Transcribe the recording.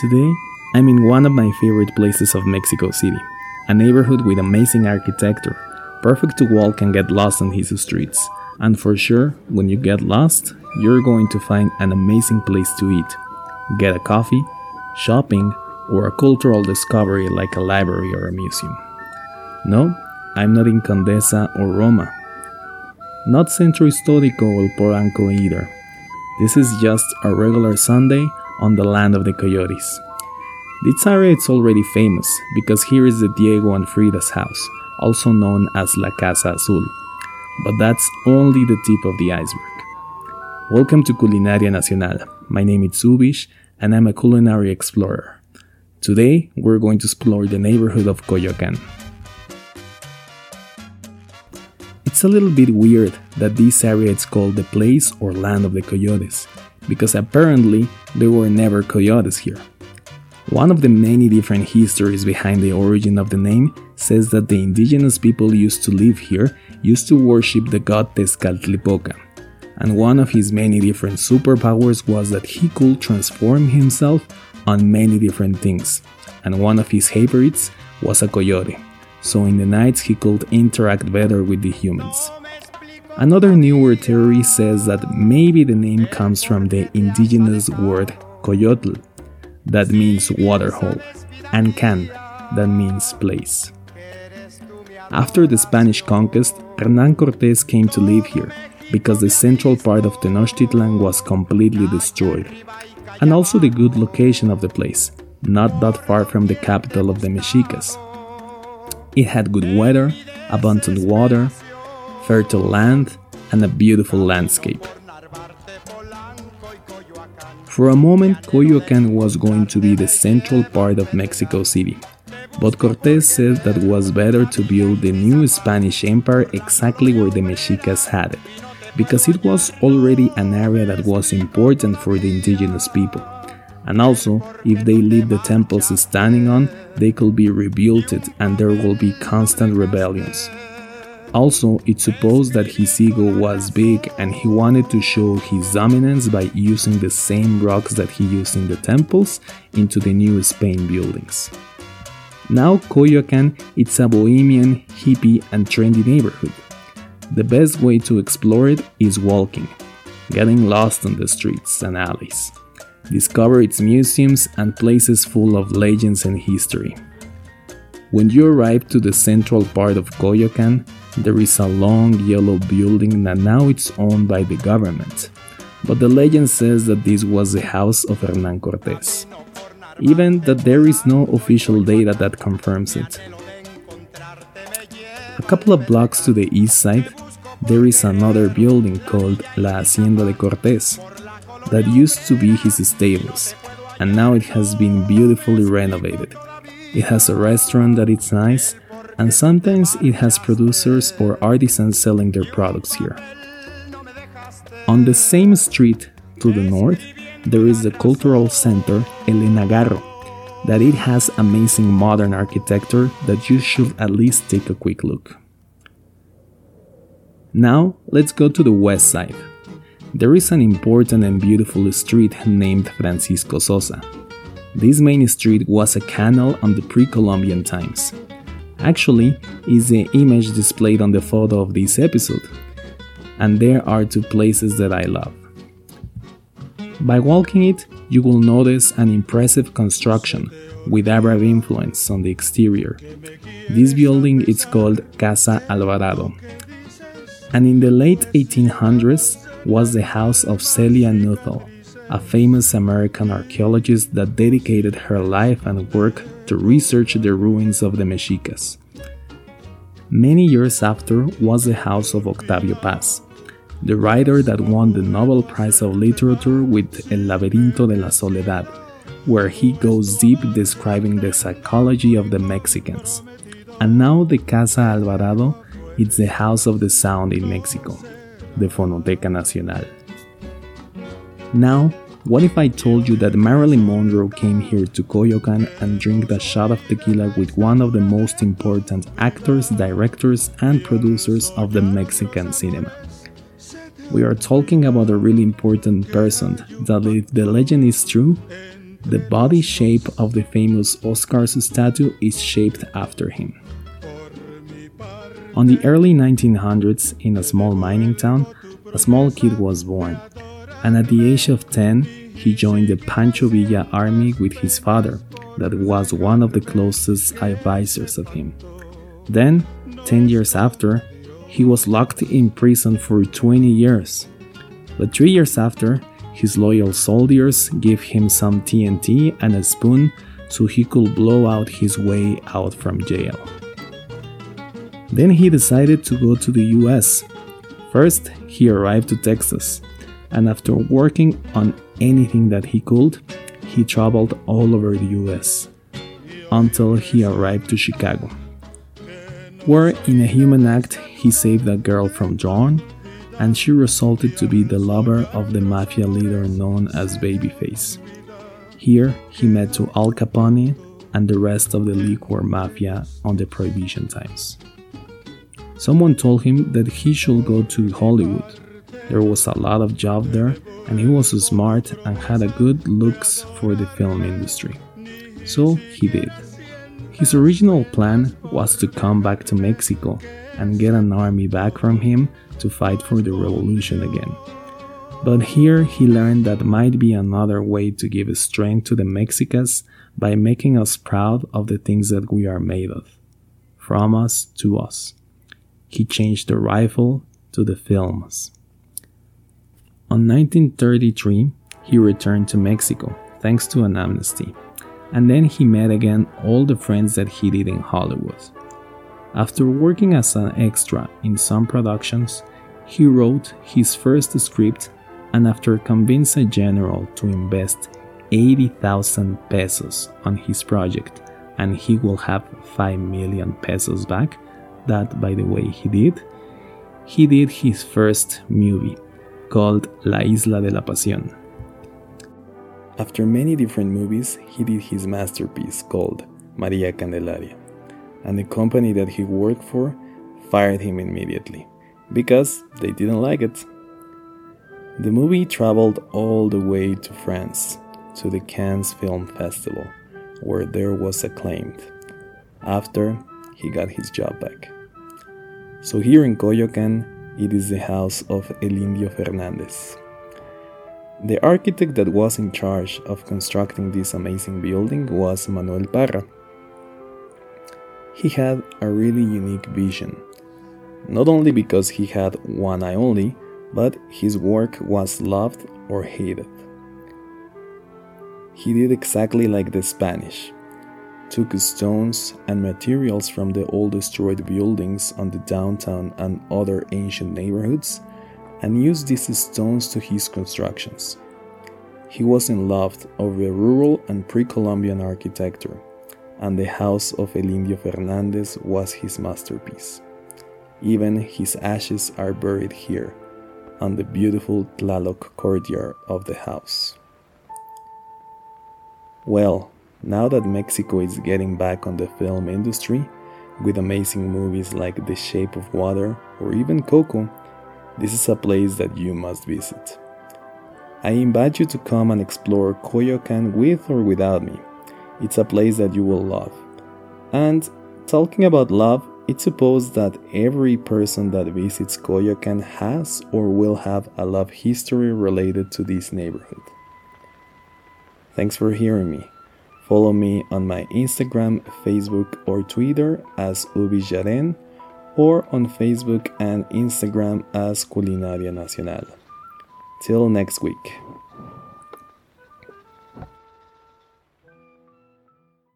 Today, I'm in one of my favorite places of Mexico City, a neighborhood with amazing architecture, perfect to walk and get lost on his streets. And for sure, when you get lost, you're going to find an amazing place to eat, get a coffee, shopping, or a cultural discovery like a library or a museum. No, I'm not in Condesa or Roma. Not Centro Histórico or Polanco either. This is just a regular Sunday on the land of the coyotes. This area is already famous because here is the Diego and Frida's house, also known as La Casa Azul. But that's only the tip of the iceberg. Welcome to Culinaria Nacional. My name is Zubish and I'm a culinary explorer. Today, we're going to explore the neighborhood of Coyoacan. It's a little bit weird that this area is called the place or land of the coyotes, because apparently there were never coyotes here. One of the many different histories behind the origin of the name says that the indigenous people used to live here used to worship the god Tezcatlipoca, and one of his many different superpowers was that he could transform himself on many different things, and one of his favorites was a coyote, so in the nights he could interact better with the humans. Another newer theory says that maybe the name comes from the indigenous word coyotl, that means waterhole, and can, that means place. After the Spanish conquest, Hernan Cortés came to live here because the central part of Tenochtitlan was completely destroyed, and also the good location of the place, not that far from the capital of the Mexicas. It had good weather, abundant water, fertile land, and a beautiful landscape. For a moment, Coyoacan was going to be the central part of Mexico City, but Cortés said that it was better to build the new Spanish Empire exactly where the Mexicas had it, because it was already an area that was important for the indigenous people. And also, if they leave the temples standing on, they could be rebuilt and there will be constant rebellions. Also, it's supposed that his ego was big and he wanted to show his dominance by using the same rocks that he used in the temples into the new Spain buildings. Now Coyoacan it's a bohemian, hippie and trendy neighborhood. The best way to explore it is walking, getting lost on the streets and alleys. Discover its museums and places full of legends and history. When you arrive to the central part of Coyoacan, there is a long yellow building that now it's owned by the government. But the legend says that this was the house of Hernan Cortés. Even that there is no official data that confirms it. A couple of blocks to the east side, there is another building called La Hacienda de Cortés that used to be his stables, and now it has been beautifully renovated. It has a restaurant that is nice and sometimes it has producers or artisans selling their products here. On the same street to the north, there is the cultural center Elena Garro, that it has amazing modern architecture that you should at least take a quick look. Now, let's go to the west side. There is an important and beautiful street named Francisco Sosa. This main street was a canal on the pre-Columbian times actually is the image displayed on the photo of this episode. And there are two places that I love. By walking it, you will notice an impressive construction with Arab influence on the exterior. This building is called Casa Alvarado. And in the late 1800s was the house of Zelia Nuttall, a famous American archaeologist that dedicated her life and work to research the ruins of the Mexicas. Many years after was the house of Octavio Paz, the writer that won the Nobel Prize of Literature with El Laberinto de la Soledad, where he goes deep describing the psychology of the Mexicans. And now the Casa Alvarado is the house of the sound in Mexico, the Fonoteca Nacional. Now, what if I told you that Marilyn Monroe came here to Coyoacan and drank a shot of tequila with one of the most important actors, directors, and producers of the Mexican cinema? We are talking about a really important person that, if the legend is true, The body shape of the famous Oscars statue is shaped after him. On the early 1900s, in a small mining town, a small kid was born, and at the age of 10, he joined the Pancho Villa army with his father, that was one of the closest advisors of him. Then, 10 years after, he was locked in prison for 20 years. But three years after, his loyal soldiers gave him some TNT and a spoon so he could blow out his way out from jail. Then he decided to go to the US. First, he arrived to Texas, and after working on anything that he could, he traveled all over the US until he arrived to Chicago, where in a human act he saved a girl from drowning and she resulted to be the lover of the mafia leader known as Babyface. Here he met to Al Capone and the rest of the liquor mafia on the prohibition times. Someone told him that he should go to Hollywood. There was a lot of job there and he was smart and had a good looks for the film industry. So he did. His original plan was to come back to Mexico and get an army back from him to fight for the revolution again. But here he learned that might be another way to give strength to the Mexicans by making us proud of the things that we are made of. From us to us. He changed the rifle to the films. On 1933, he returned to Mexico thanks to an amnesty, and then he met again all the friends that he did in Hollywood. After working as an extra in some productions, he wrote his first script and after convinced a general to invest 80,000 pesos on his project and he will have 5 million pesos back, that by the way he did, he did his first movie called La Isla de la Pasión. After many different movies, he did his masterpiece called Maria Candelaria, and the company that he worked for fired him immediately because they didn't like it. The movie traveled all the way to France, to the Cannes Film Festival, where there was acclaimed, after he got his job back. So here in Coyoacan, it is the house of El Indio Fernandez. The architect that was in charge of constructing this amazing building was Manuel Parra. He had a really unique vision, not only because he had one eye only, but his work was loved or hated. He did exactly like the Spanish took stones and materials from the old destroyed buildings on the downtown and other ancient neighborhoods and used these stones to his constructions. He was in love over the rural and pre-Columbian architecture, and the house of El Indio Fernandez was his masterpiece. Even his ashes are buried here, on the beautiful Tlaloc courtyard of the house. Well, now that Mexico is getting back on the film industry, with amazing movies like The Shape of Water or even Coco, this is a place that you must visit. I invite you to come and explore Coyoacan with or without me. It's a place that you will love. And talking about love, it's supposed that every person that visits Coyoacan has or will have a love history related to this neighborhood. Thanks for hearing me. Follow me on my Instagram, Facebook, or Twitter as Ubijaren or on Facebook and Instagram as Culinaria Nacional. Till next week.